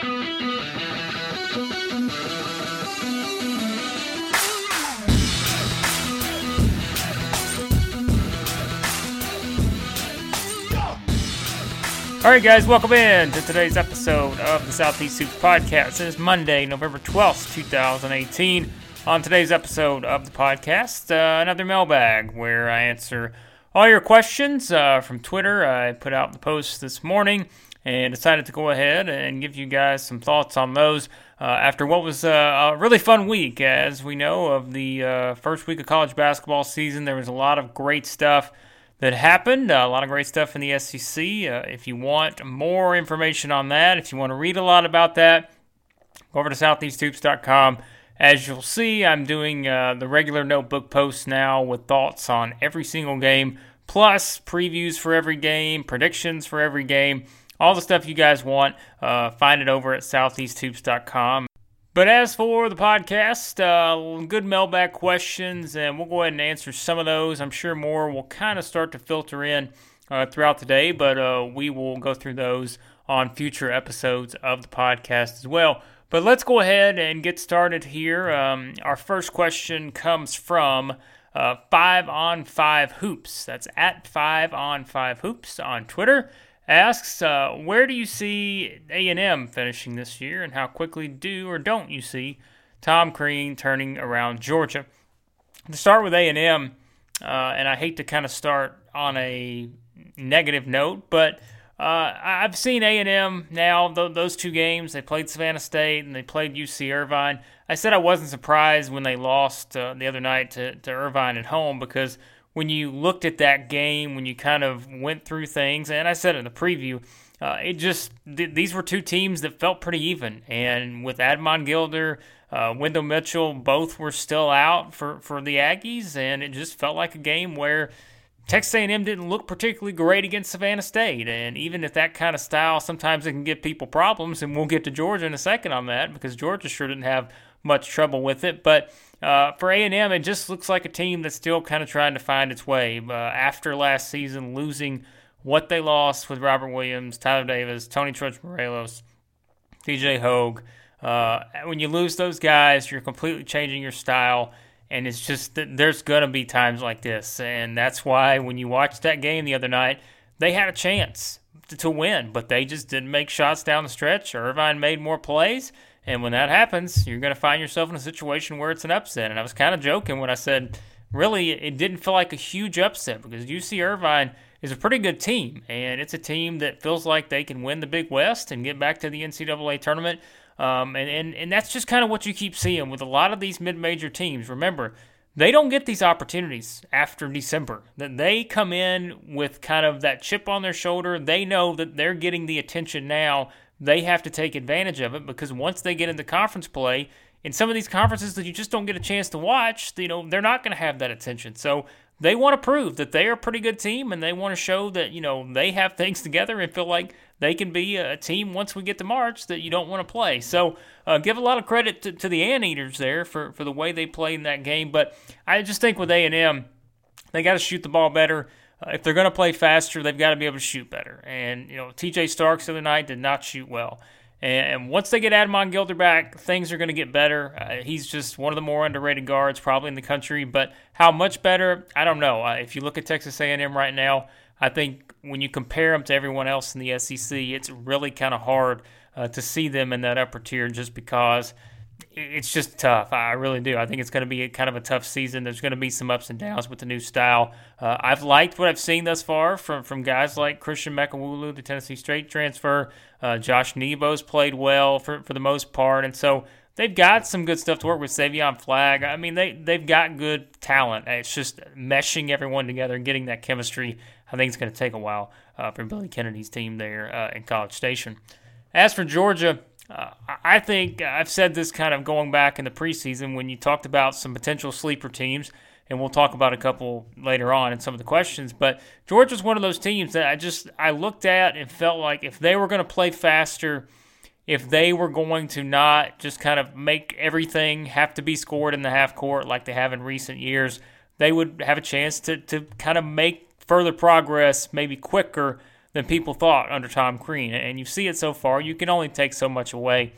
All right, guys, welcome in to today's episode of the Southeast Hoops Podcast. It is Monday, November 12th, 2018. On today's episode of the podcast, uh, another mailbag where I answer all your questions uh, from Twitter. I put out the post this morning and decided to go ahead and give you guys some thoughts on those uh, after what was uh, a really fun week. As we know, of the uh, first week of college basketball season, there was a lot of great stuff that happened. Uh, a lot of great stuff in the SEC. Uh, if you want more information on that, if you want to read a lot about that, go over to southeasthoops.com. As you'll see, I'm doing uh, the regular notebook posts now with thoughts on every single game, plus previews for every game, predictions for every game, all the stuff you guys want. Uh, find it over at southeasthoops.com. But as for the podcast, uh, good mailbag questions, and we'll go ahead and answer some of those. I'm sure more will kind of start to filter in uh, throughout the day, but uh, we will go through those on future episodes of the podcast as well. But let's go ahead and get started here. Um, our first question comes from uh, Five on Five Hoops. That's at Five on Five Hoops on Twitter asks, uh, where do you see A&M finishing this year, and how quickly do or don't you see Tom Crean turning around Georgia? To start with A&M, uh, and I hate to kind of start on a negative note, but uh, I've seen A&M now. Th- those two games, they played Savannah State and they played UC Irvine. I said I wasn't surprised when they lost uh, the other night to, to Irvine at home because – when you looked at that game, when you kind of went through things, and I said in the preview, uh, it just th- these were two teams that felt pretty even. And with Admon Gilder, uh, Wendell Mitchell, both were still out for, for the Aggies, and it just felt like a game where Texas A&M didn't look particularly great against Savannah State. And even if that kind of style, sometimes it can give people problems, and we'll get to Georgia in a second on that because Georgia sure didn't have much trouble with it. But uh, for A&M, it just looks like a team that's still kind of trying to find its way. Uh, after last season, losing what they lost with Robert Williams, Tyler Davis, Tony Trocha Morelos, DJ Hogue. Uh, when you lose those guys, you're completely changing your style. And it's just that there's going to be times like this. And that's why when you watched that game the other night, they had a chance to, to win, but they just didn't make shots down the stretch. Irvine made more plays. And when that happens, you're going to find yourself in a situation where it's an upset. And I was kind of joking when I said, really, it didn't feel like a huge upset because UC Irvine is a pretty good team. And it's a team that feels like they can win the Big West and get back to the NCAA tournament. Um, and, and, and that's just kind of what you keep seeing with a lot of these mid major teams. Remember, they don't get these opportunities after December. That they come in with kind of that chip on their shoulder. They know that they're getting the attention now they have to take advantage of it because once they get into conference play, in some of these conferences that you just don't get a chance to watch, you know, they're not going to have that attention. So they want to prove that they are a pretty good team and they want to show that, you know, they have things together and feel like they can be a team once we get to March that you don't want to play. So uh, give a lot of credit to, to the Anteaters there for, for the way they played in that game. But I just think with A&M, they got to shoot the ball better. Uh, if they're going to play faster, they've got to be able to shoot better. And, you know, TJ Starks the other night did not shoot well. And once they get Admon Gilder back, things are going to get better. Uh, he's just one of the more underrated guards probably in the country. But how much better, I don't know. Uh, if you look at Texas A&M right now, I think when you compare them to everyone else in the SEC, it's really kind of hard uh, to see them in that upper tier just because – it's just tough. I really do. I think it's going to be a, kind of a tough season. There's going to be some ups and downs with the new style. Uh, I've liked what I've seen thus far from, from guys like Christian Mekowulu, the Tennessee State transfer. Uh, Josh Nebo's played well for, for the most part. And so they've got some good stuff to work with. Savion Flagg. I mean, they, they've got good talent. It's just meshing everyone together and getting that chemistry. I think it's going to take a while uh, for Billy Kennedy's team there uh, in College Station. As for Georgia, uh, I think I've said this kind of going back in the preseason when you talked about some potential sleeper teams, and we'll talk about a couple later on in some of the questions. But Georgia's one of those teams that I just I looked at and felt like if they were going to play faster, if they were going to not just kind of make everything have to be scored in the half court like they have in recent years, they would have a chance to to kind of make further progress, maybe quicker than people thought under Tom Crean. And you see it so far. You can only take so much away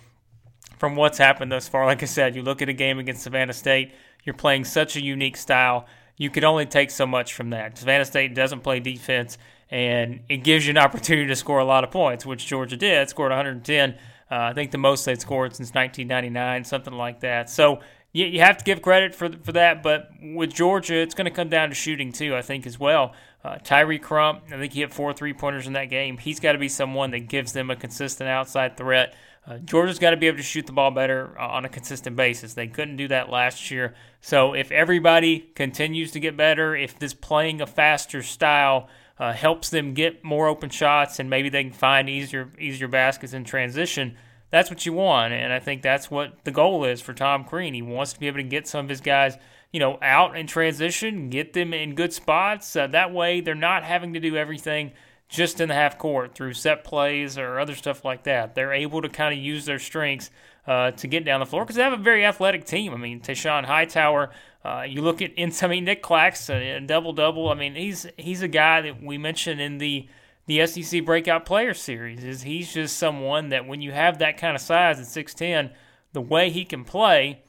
from what's happened thus far. Like I said, you look at a game against Savannah State, you're playing such a unique style. You can only take so much from that. Savannah State doesn't play defense, and it gives you an opportunity to score a lot of points, which Georgia did. Scored 110. Uh, I think the most they'd scored since 1999, something like that. So you, you have to give credit for for that. But with Georgia, it's going to come down to shooting too. I think as well. Uh, Tyree Crump, I think he hit four three pointers in that game. He's got to be someone that gives them a consistent outside threat. Uh, Georgia's got to be able to shoot the ball better uh, on a consistent basis. They couldn't do that last year. So if everybody continues to get better, if this playing a faster style uh, helps them get more open shots and maybe they can find easier easier baskets in transition, that's what you want. And I think that's what the goal is for Tom Crean. He wants to be able to get some of his guys, you know, out in transition, get them in good spots. Uh, that way, they're not having to do everything just in the half court through set plays or other stuff like that. They're able to kind of use their strengths uh, to get down the floor because they have a very athletic team. I mean, Teshaun Hightower. Uh, you look at I mean Nic Claxton, double double. I mean, he's he's a guy that we mentioned in the the SEC Breakout Player Series is he's just someone that when you have that kind of size at 6'10, the way he can play,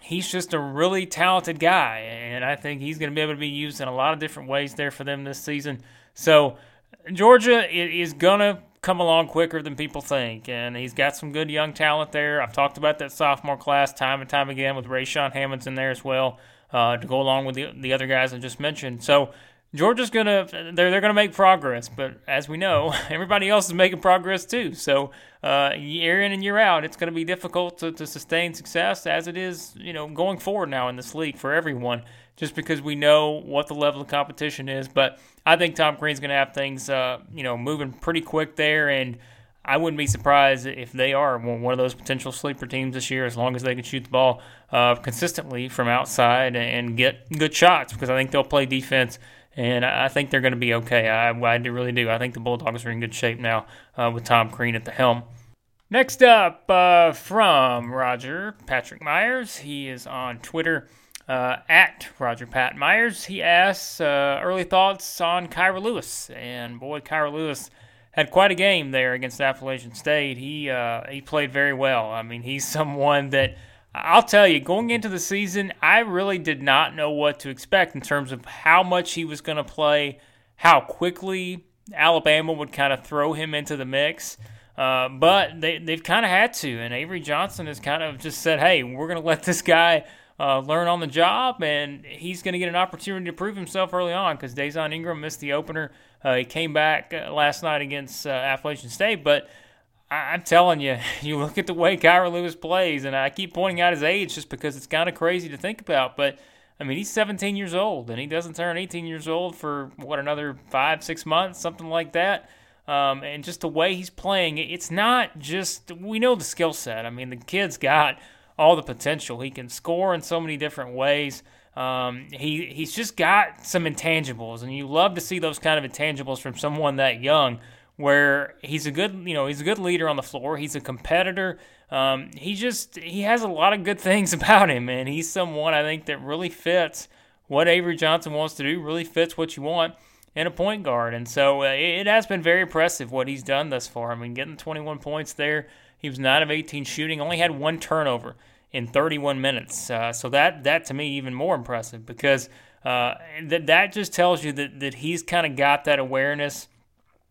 he's just a really talented guy. And I think he's going to be able to be used in a lot of different ways there for them this season. So Georgia is going to come along quicker than people think, and he's got some good young talent there. I've talked about that sophomore class time and time again with Rayshaun Hammonds in there as well uh, to go along with the, the other guys I just mentioned. So Georgia's gonna they're they're gonna make progress, but as we know, everybody else is making progress too. So uh, year in and year out, it's gonna be difficult to, to sustain success as it is, you know, going forward now in this league for everyone. Just because we know what the level of competition is, but I think Tom Crean's gonna have things, uh, you know, moving pretty quick there, and I wouldn't be surprised if they are one of those potential sleeper teams this year, as long as they can shoot the ball uh, consistently from outside and get good shots, because I think they'll play defense and I think they're going to be okay. I, I really do. I think the Bulldogs are in good shape now uh, with Tom Crean at the helm. Next up uh, from Roger Patrick Myers, he is on Twitter uh, at Roger Pat Myers. He asks uh, early thoughts on Kira Lewis, and boy, Kira Lewis had quite a game there against Appalachian State. He uh, he played very well. I mean, he's someone that I'll tell you, going into the season, I really did not know what to expect in terms of how much he was going to play, how quickly Alabama would kind of throw him into the mix. Uh, but they, they've kind of had to. And Avery Johnson has kind of just said, hey, we're going to let this guy uh, learn on the job, and he's going to get an opportunity to prove himself early on because Dazon Ingram missed the opener. Uh, he came back uh, last night against uh, Appalachian State, but I'm telling you, you look at the way Kira Lewis plays, and I keep pointing out his age just because it's kind of crazy to think about. But I mean, he's 17 years old, and he doesn't turn 18 years old for what another five, six months, something like that. Um, and just the way he's playing, it's not just we know the skill set. I mean, the kid's got all the potential. He can score in so many different ways. Um, he he's just got some intangibles, and you love to see those kind of intangibles from someone that young where he's a good, you know, he's a good leader on the floor. He's a competitor. Um, he just he has a lot of good things about him, and he's someone I think that really fits what Avery Johnson wants to do. Really fits what you want in a point guard, and so uh, it has been very impressive what he's done thus far. I mean, getting 21 points there. He was nine of 18 shooting, only had one turnover in 31 minutes. Uh, so that that to me even more impressive because uh, that that just tells you that that he's kind of got that awareness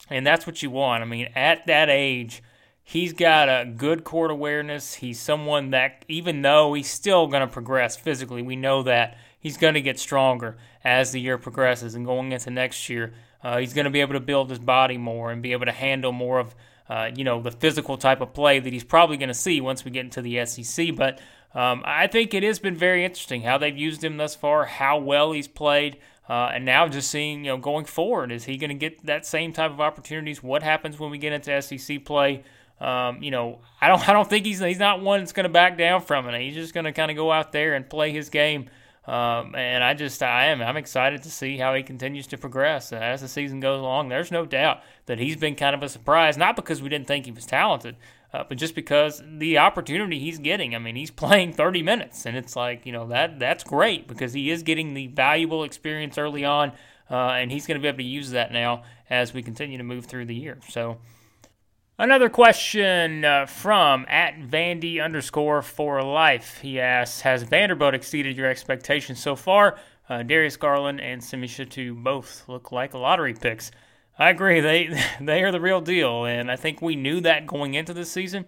and that's what you want. I mean, at that age, he's got a good court awareness. He's someone that, even though he's still going to progress physically, we know that he's going to get stronger as the year progresses. And going into next year, uh, he's going to be able to build his body more and be able to handle more of, uh, you know, the physical type of play that he's probably going to see once we get into the SEC. But um, I think it has been very interesting how they've used him thus far, how well he's played. Uh, and now just seeing, you know, going forward, is he going to get that same type of opportunities? What happens when we get into SEC play? Um, you know, I don't, I don't think he's he's not one that's going to back down from it. He's just going to kind of go out there and play his game. Um, and I just, I am, I'm excited to see how he continues to progress as the season goes along. There's no doubt that he's been kind of a surprise, not because we didn't think he was talented, uh, but just because the opportunity he's getting. I mean, he's playing 30 minutes, and it's like you know that that's great because he is getting the valuable experience early on. uh, and he's going to be able to use that now as we continue to move through the year. So. Another question uh, from at Vandy underscore for life. He asks, "Has Vanderbilt exceeded your expectations so far? Uh, Darius Garland and Simi Shittu both look like lottery picks." I agree. They they are the real deal, and I think we knew that going into the season.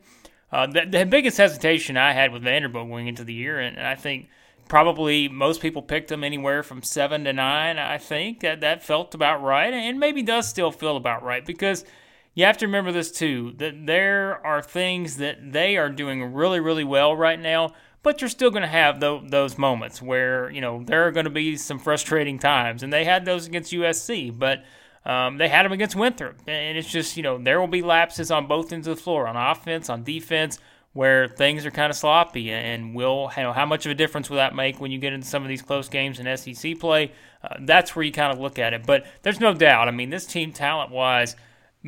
Uh, the, the, biggest hesitation I had with Vanderbilt going into the year, and, and I think probably most people picked them anywhere from seven to nine. I think that that felt about right, and maybe does still feel about right because you have to remember this too that there are things that they are doing really, really well right now, but you're still going to have those moments where, you know, there are going to be some frustrating times. And they had those against USC, but um, they had them against Winthrop. And it's just, you know, there will be lapses on both ends of the floor, on offense, on defense, where things are kind of sloppy. And will, you know, how much of a difference will that make when you get into some of these close games in SEC play? Uh, that's where you kind of look at it. But there's no doubt. I mean, this team, talent wise,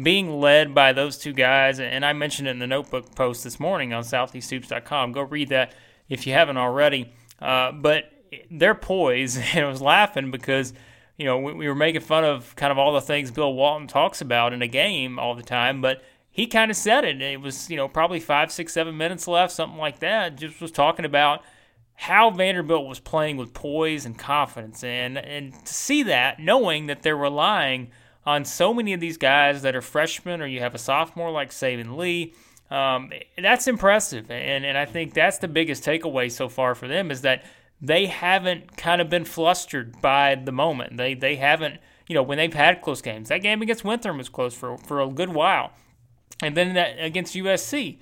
being led by those two guys, and I mentioned it in the notebook post this morning on southeasthoops.com. Go read that if you haven't already. Uh, but they're poised, and I was laughing because you know we, we, were making fun of kind of all the things Bill Walton talks about in a game all the time, but he kind of said it. It was you know probably five, six, seven minutes left, something like that. Just was talking about how Vanderbilt was playing with poise and confidence, and and to see that, knowing that they're relying – on so many of these guys that are freshmen, or you have a sophomore like Saben Lee. Um, that's impressive, and and I think that's the biggest takeaway so far for them is that they haven't kind of been flustered by the moment. They they haven't you know when they've had close games. That game against Winthrop was close for for a good while, and then that against USC.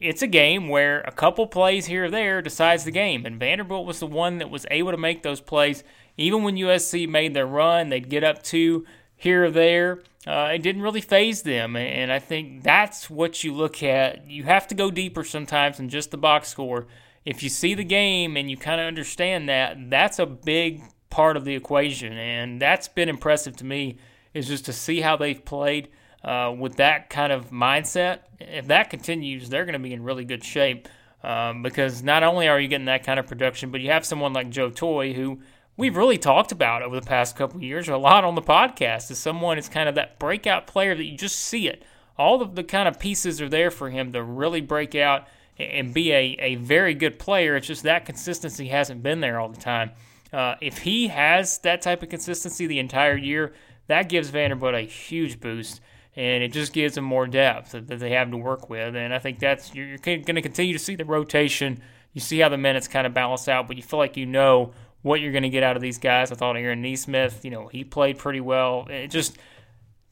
It's a game where a couple plays here or there decides the game, and Vanderbilt was the one that was able to make those plays. Even when USC made their run, they'd get up two, here or there. Uh, it didn't really faze them, and I think that's what you look at. You have to go deeper sometimes than just the box score. If you see the game and you kind of understand that, that's a big part of the equation, and that's been impressive to me. Is just to see how they've played uh, with that kind of mindset. If that continues, they're going to be in really good shape. Um, because not only are you getting that kind of production, but you have someone like Joe Toye who we've really talked about over the past couple years a lot on the podcast is someone is kind of that breakout player that you just see it. All of the kind of pieces are there for him to really break out and be a, a very good player. It's just that consistency hasn't been there all the time. Uh, if he has that type of consistency the entire year, that gives Vanderbilt a huge boost, and it just gives them more depth that, that they have to work with. And I think that's you're, you're going to continue to see the rotation. You see how the minutes kind of balance out, but you feel like you know what you're going to get out of these guys. I thought Aaron Nesmith, you know, he played pretty well. It just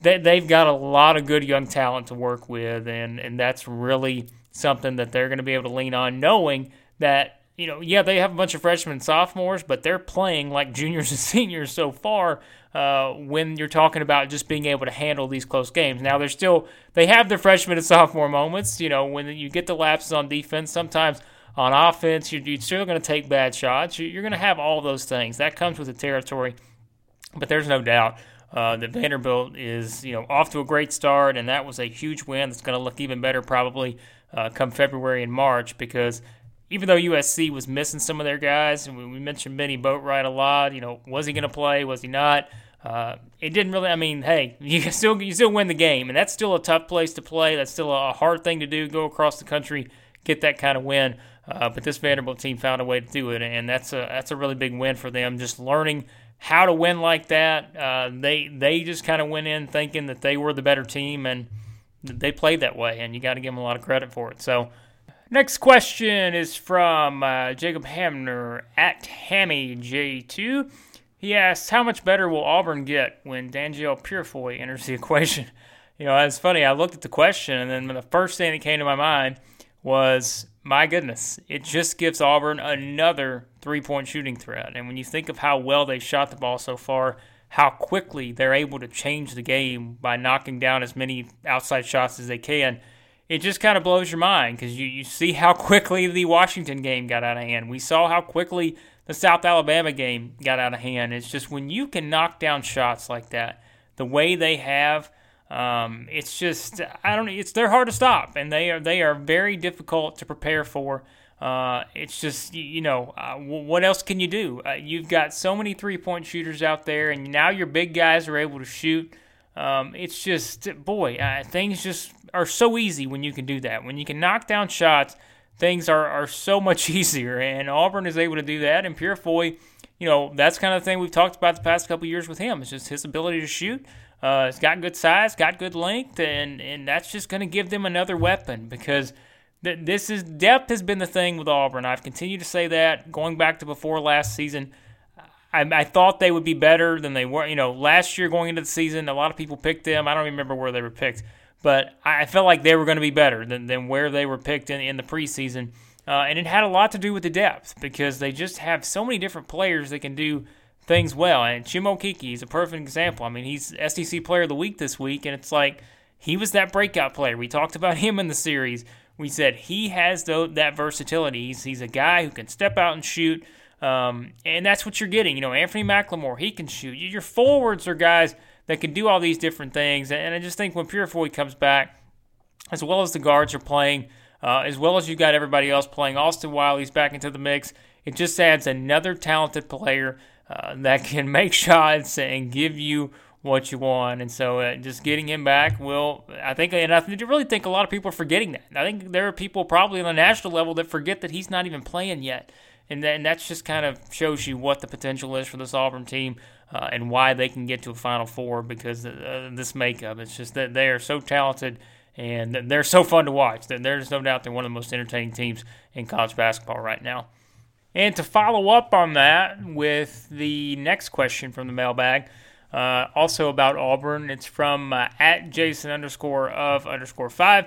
they, they've got a lot of good young talent to work with, and and that's really something that they're going to be able to lean on, knowing that. You know, yeah, they have a bunch of freshmen and sophomores, but they're playing like juniors and seniors so far. Uh, when you're talking about just being able to handle these close games, now they're still they have their freshman and sophomore moments. You know, when you get the lapses on defense, sometimes on offense, you're, you're still going to take bad shots. You're going to have all those things. That comes with the territory. But there's no doubt uh, that Vanderbilt is, you know, off to a great start, and that was a huge win. That's going to look even better probably uh, come February and March because even though USC was missing some of their guys, and we, mentioned Bennie Boatwright a lot, you know, was he going to play? Was he not? Uh, it didn't really. I mean, hey, you still you still win the game, and that's still a tough place to play. That's still a hard thing to do. Go across the country, get that kind of win. Uh, but this Vanderbilt team found a way to do it, and that's a that's a really big win for them. Just learning how to win like that. Uh, they they just kind of went in thinking that they were the better team, and they played that way. And you got to give them a lot of credit for it. So. Next question is from uh, Jacob Hamner at Hammy J2. He asks, How much better will Auburn get when Danjel Purifoy enters the equation? You know, it's funny. I looked at the question, and then the first thing that came to my mind was my goodness, it just gives Auburn another three point shooting threat. And when you think of how well they shot the ball so far, how quickly they're able to change the game by knocking down as many outside shots as they can, it just kind of blows your mind because you, you see how quickly the Washington game got out of hand. We saw how quickly the South Alabama game got out of hand. It's just when you can knock down shots like that, the way they have um, it's just I don't. Know it's they're hard to stop, and they are they are very difficult to prepare for. Uh, it's just you know uh, what else can you do? Uh, you've got so many three point shooters out there, and now your big guys are able to shoot. Um, it's just boy, uh, things just are so easy when you can do that. When you can knock down shots, things are are so much easier. And Auburn is able to do that. And Purifoy, you know, that's kind of the thing we've talked about the past couple years with him. It's just his ability to shoot. Uh, it's got good size, got good length, and and that's just going to give them another weapon because this is depth has been the thing with Auburn. I've continued to say that going back to before last season. I, I, thought they would be better than they were. You know, last year going into the season, a lot of people picked them. I don't remember where they were picked, but I felt like they were going to be better than, than where they were picked in, in the preseason. Uh, and it had a lot to do with the depth because they just have so many different players that can do things well. And Chuma Okeke is a perfect example. I mean, he's SEC Player of the Week this week, and it's like he was that breakout player. We talked about him in the series we said he has the, that versatility. He's, he's a guy who can step out and shoot, um, and that's what you're getting. You know, Anfernee McLemore, he can shoot. Your forwards are guys that can do all these different things, and I just think when Purifoy comes back, as well as the guards are playing, uh, as well as you got everybody else playing, Austin Wiley's back into the mix. It just adds another talented player uh, that can make shots and give you what you want. And so uh, just getting him back will, I think, and I really think a lot of people are forgetting that. I think there are people probably on the national level that forget that he's not even playing yet. And, that, and that's just kind of shows you what the potential is for this Auburn team uh, and why they can get to a Final Four because uh, this makeup. It's just that they are so talented and they're so fun to watch. There's no doubt they're one of the most entertaining teams in college basketball right now. And to follow up on that with the next question from the mailbag, uh, also about Auburn, it's from uh, at Jason underscore of underscore five.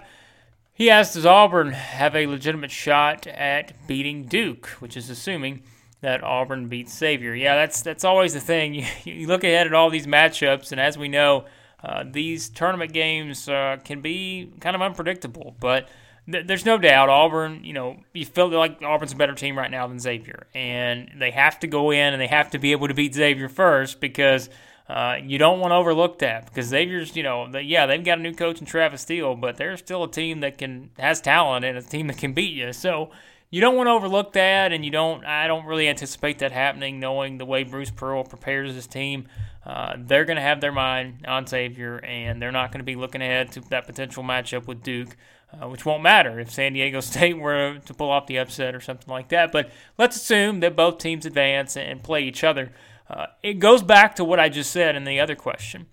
He asks, does Auburn have a legitimate shot at beating Duke? Which is assuming that Auburn beats Xavier. Yeah, that's that's always the thing. You, you look ahead at all these matchups, and as we know, uh, these tournament games uh, can be kind of unpredictable. But th- there's no doubt Auburn. You know, you feel like Auburn's a better team right now than Xavier, and they have to go in and they have to be able to beat Xavier first because uh, you don't want to overlook that because Xavier's, you know, yeah, they've got a new coach in Travis Steele, but they're still a team that can has talent and a team that can beat you. So you don't want to overlook that, and you don't. I don't really anticipate that happening, knowing the way Bruce Pearl prepares his team. Uh, they're going to have their mind on Xavier, and they're not going to be looking ahead to that potential matchup with Duke. Uh, which won't matter if San Diego State were to pull off the upset or something like that. But let's assume that both teams advance and play each other. Uh, it goes back to what I just said in the other question.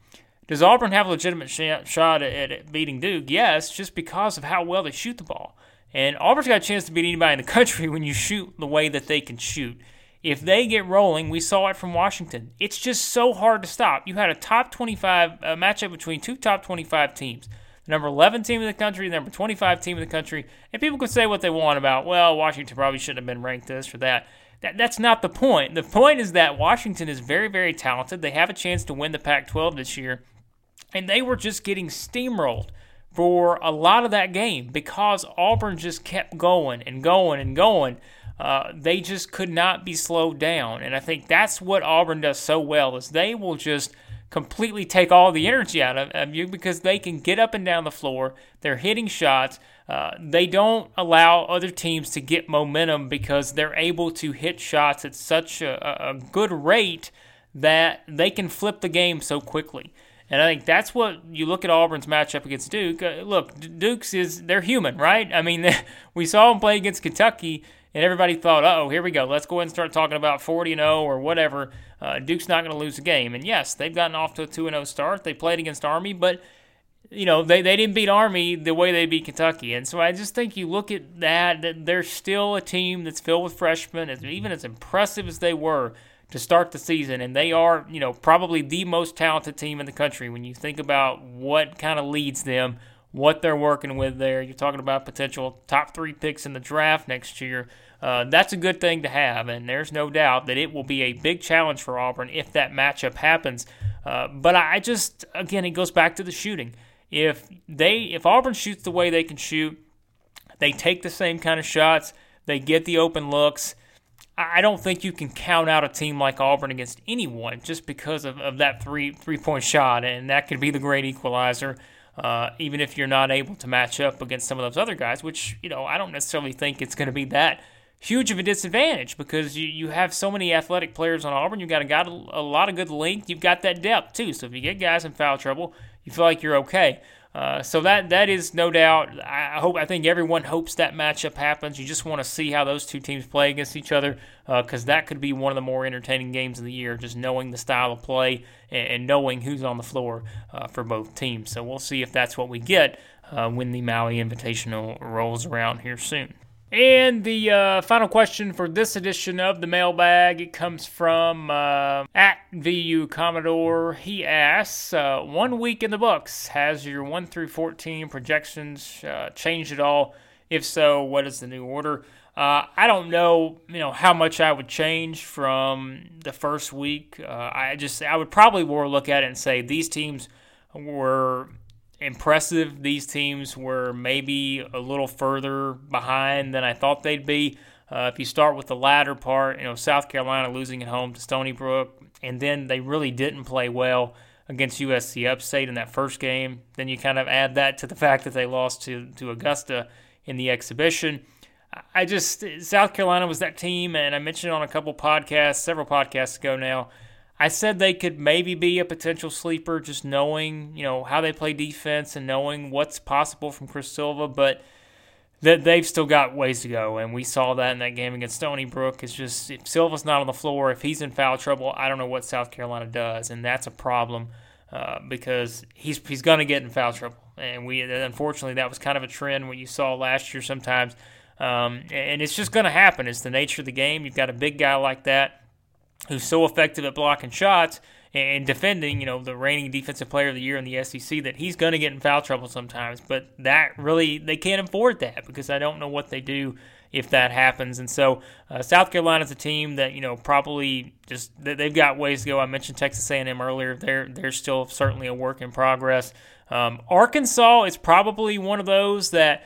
Does Auburn have a legitimate sh- shot at, at, beating Duke? Yes, just because of how well they shoot the ball. And Auburn's got a chance to beat anybody in the country when you shoot the way that they can shoot. If they get rolling, we saw it from Washington. It's just so hard to stop. You had a top 25 a matchup between two top 25 teams. The number 11 team in the country, the number 25 team in the country. And people can say what they want about, well, Washington probably shouldn't have been ranked this or that. That, that's not the point. The point is that Washington is very, very talented. They have a chance to win the Pac 12 this year, and they were just getting steamrolled for a lot of that game because Auburn just kept going and going and going. Uh, they just could not be slowed down, and I think that's what Auburn does so well is they will just completely take all the energy out of, of you because they can get up and down the floor. They're hitting shots. Uh, they don't allow other teams to get momentum because they're able to hit shots at such a, a good rate that they can flip the game so quickly. And I think that's what you look at Auburn's matchup against Duke. Uh, look, Duke's is they're human, right? I mean, we saw them play against Kentucky, and everybody thought, "Oh, here we go. Let's go ahead and start talking about 40 0 or whatever." Uh, Duke's not going to lose a game. And yes, they've gotten off to a 2 0 start. They played against Army, but you know, they, they didn't beat Army the way they beat Kentucky. And so I just think you look at that, that they're still a team that's filled with freshmen, as, even as impressive as they were to start the season. And they are, you know, probably the most talented team in the country when you think about what kind of leads them, what they're working with there. You're talking about potential top three picks in the draft next year. Uh, that's a good thing to have, and there's no doubt that it will be a big challenge for Auburn if that matchup happens. Uh, but I just, again, it goes back to the shooting if they if Auburn shoots the way they can shoot, they take the same kind of shots, they get the open looks. I don't think you can count out a team like Auburn against anyone just because of, of that three three point shot, and that could be the great equalizer. Uh, even if you're not able to match up against some of those other guys, which you know I don't necessarily think it's going to be that huge of a disadvantage because you, you have so many athletic players on Auburn. You've got a, got a, a lot of good length. You've got that depth too. So if you get guys in foul trouble, you feel like you're okay. Uh, so that that is no doubt. I hope. I think everyone hopes that matchup happens. You just want to see how those two teams play against each other because uh, that could be one of the more entertaining games of the year. Just knowing the style of play and, and knowing who's on the floor uh, for both teams. So we'll see if that's what we get uh, when the Maui Invitational rolls around here soon. And the uh, final question for this edition of the mailbag it comes from uh, at VU Commodore. He asks, uh, "One week in the books. Has your one through fourteen projections uh, changed at all? If so, what is the new order?" Uh, I don't know, you know, how much I would change from the first week. Uh, I just, I would probably more look at it and say these teams were impressive. These teams were maybe a little further behind than I thought they'd be. Uh, if you start with the latter part, you know, South Carolina losing at home to Stony Brook, and then they really didn't play well against USC Upstate in that first game. Then you kind of add that to the fact that they lost to, to Augusta in the exhibition. I just, South Carolina was that team, and I mentioned on a couple podcasts, several podcasts ago now, I said they could maybe be a potential sleeper, just knowing you know how they play defense and knowing what's possible from Chris Silva, but that they've still got ways to go, and we saw that in that game against Stony Brook. It's just if Silva's not on the floor, if he's in foul trouble, I don't know what South Carolina does, and that's a problem uh, because he's he's going to get in foul trouble, and we unfortunately that was kind of a trend what you saw last year sometimes, um, and it's just going to happen. It's the nature of the game. You've got a big guy like that who's so effective at blocking shots and defending, you know, the reigning defensive player of the year in the SEC, that he's going to get in foul trouble sometimes. But that really, they can't afford that because I don't know what they do if that happens. And so uh, South Carolina's a team that you know probably just they've got ways to go. I mentioned Texas A&M earlier; they're they're still certainly a work in progress. Um, Arkansas is probably one of those that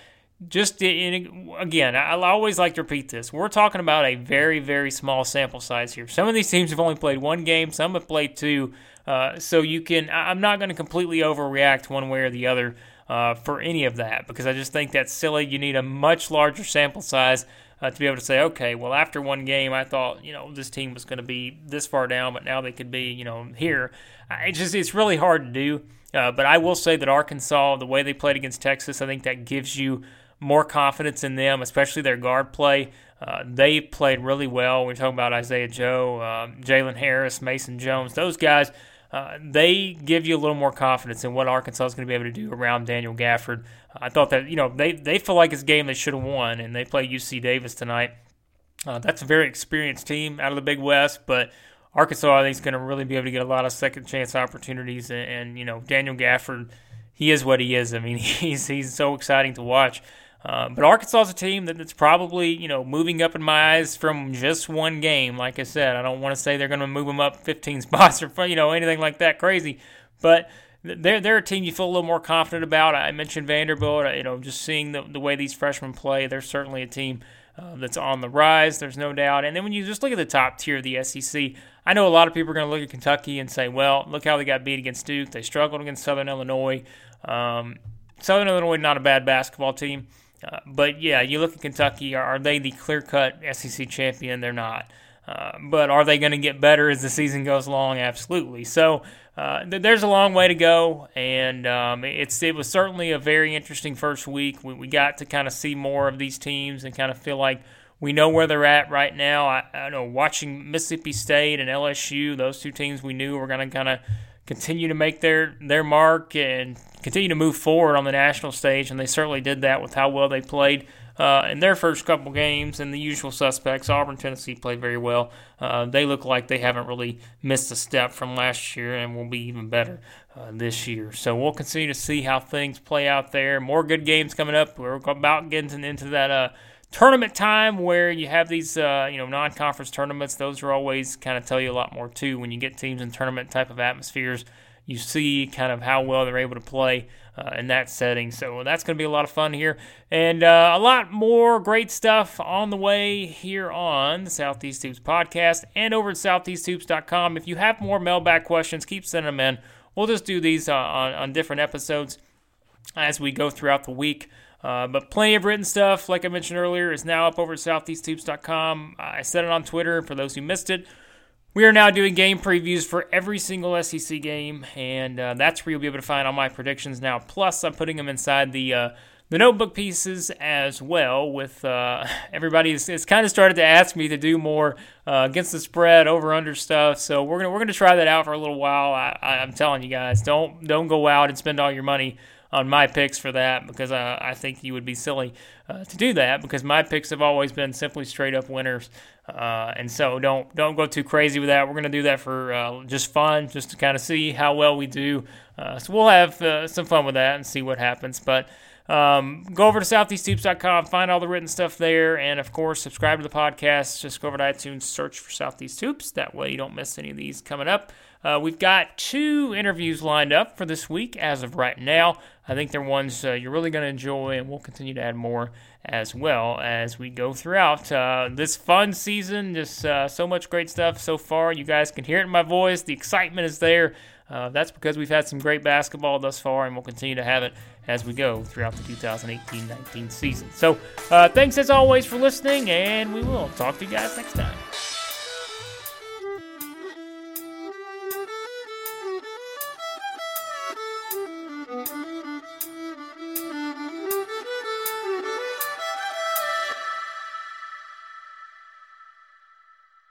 just in, again, I always like to repeat this. We're talking about a very, very small sample size here. Some of these teams have only played one game, some have played two. Uh, so you can, I'm not going to completely overreact one way or the other uh, for any of that because I just think that's silly. You need a much larger sample size uh, to be able to say, okay, well, after one game, I thought, you know, this team was going to be this far down, but now they could be, you know, here. It's just, it's really hard to do. Uh, but I will say that Arkansas, the way they played against Texas, I think that gives you more confidence in them, especially their guard play. Uh, they played really well. We're talking about Isaiah Joe, uh, Jalen Harris, Mason Jones. Those guys, uh, they give you a little more confidence in what Arkansas is going to be able to do around Daniel Gafford. I thought that, you know, they, they feel like it's a game they should have won, and they play UC Davis tonight. Uh, that's a very experienced team out of the Big West, but Arkansas, I think, is going to really be able to get a lot of second chance opportunities. And, and, you know, Daniel Gafford, he is what he is. I mean, he's, he's so exciting to watch. Uh, but Arkansas is a team that's probably, you know, moving up in my eyes from just one game. Like I said, I don't want to say they're going to move them up 15 spots or, you know, anything like that crazy. But they're, they're a team you feel a little more confident about. I mentioned Vanderbilt. You know, just seeing the, the way these freshmen play, they're certainly a team uh, that's on the rise. There's no doubt. And then when you just look at the top tier of the SEC, I know a lot of people are going to look at Kentucky and say, well, look how they got beat against Duke. They struggled against Southern Illinois. Um, Southern Illinois, not a bad basketball team. Uh, but yeah, you look at Kentucky. Are, they the clear-cut SEC champion? They're not. Uh, but are they going to get better as the season goes along? Absolutely. So uh, th- there's a long way to go, and um, it's it was certainly a very interesting first week. We, we got to kind of see more of these teams and kind of feel like we know where they're at right now. I, I know watching Mississippi State and LSU, those two teams we knew were going to kind of continue to make their their mark and continue to move forward on the national stage, and they certainly did that with how well they played uh, in their first couple games. And the usual suspects, Auburn, Tennessee, played very well. Uh, they look like they haven't really missed a step from last year, and will be even better uh, this year. So we'll continue to see how things play out there. More good games coming up. We're about getting into that uh, tournament time where you have these uh, you know non-conference tournaments those are always kind of tell you a lot more too when you get teams in tournament type of atmospheres you see kind of how well they're able to play uh, in that setting so that's going to be a lot of fun here and uh, a lot more great stuff on the way here on the southeast hoops podcast and over at southeasthoops.com if you have more mailbag questions keep sending them in we'll just do these uh, on, on different episodes as we go throughout the week Uh, but plenty of written stuff, like I mentioned earlier, is now up over at southeasthoops.com. I said it on Twitter for those who missed it. We are now doing game previews for every single SEC game, and uh, that's where you'll be able to find all my predictions now. Plus, I'm putting them inside the uh, the notebook pieces as well. With uh, everybody, it's, kind of started to ask me to do more uh, against the spread, over under stuff. So we're gonna we're gonna try that out for a little while. I, I'm telling you guys, don't don't go out and spend all your money on my picks for that because uh, I think you would be silly uh, to do that because my picks have always been simply straight up winners. Uh, and so don't don't go too crazy with that. We're gonna do that for uh, just fun, just to kind of see how well we do. Uh, so we'll have uh, some fun with that and see what happens. But um, go over to southeasthoops.com, find all the written stuff there, and of course, subscribe to the podcast. Just go over to iTunes, search for Southeast Hoops. That way, you don't miss any of these coming up. Uh, we've got two interviews lined up for this week as of right now. I think they're ones uh, you're really going to enjoy, and we'll continue to add more as well as we go throughout uh, this fun season. Just uh, so much great stuff so far. You guys can hear it in my voice. The excitement is there. Uh, that's because we've had some great basketball thus far, and we'll continue to have it as we go throughout the 2018 19 season. So, uh, thanks as always for listening, and we will talk to you guys next time.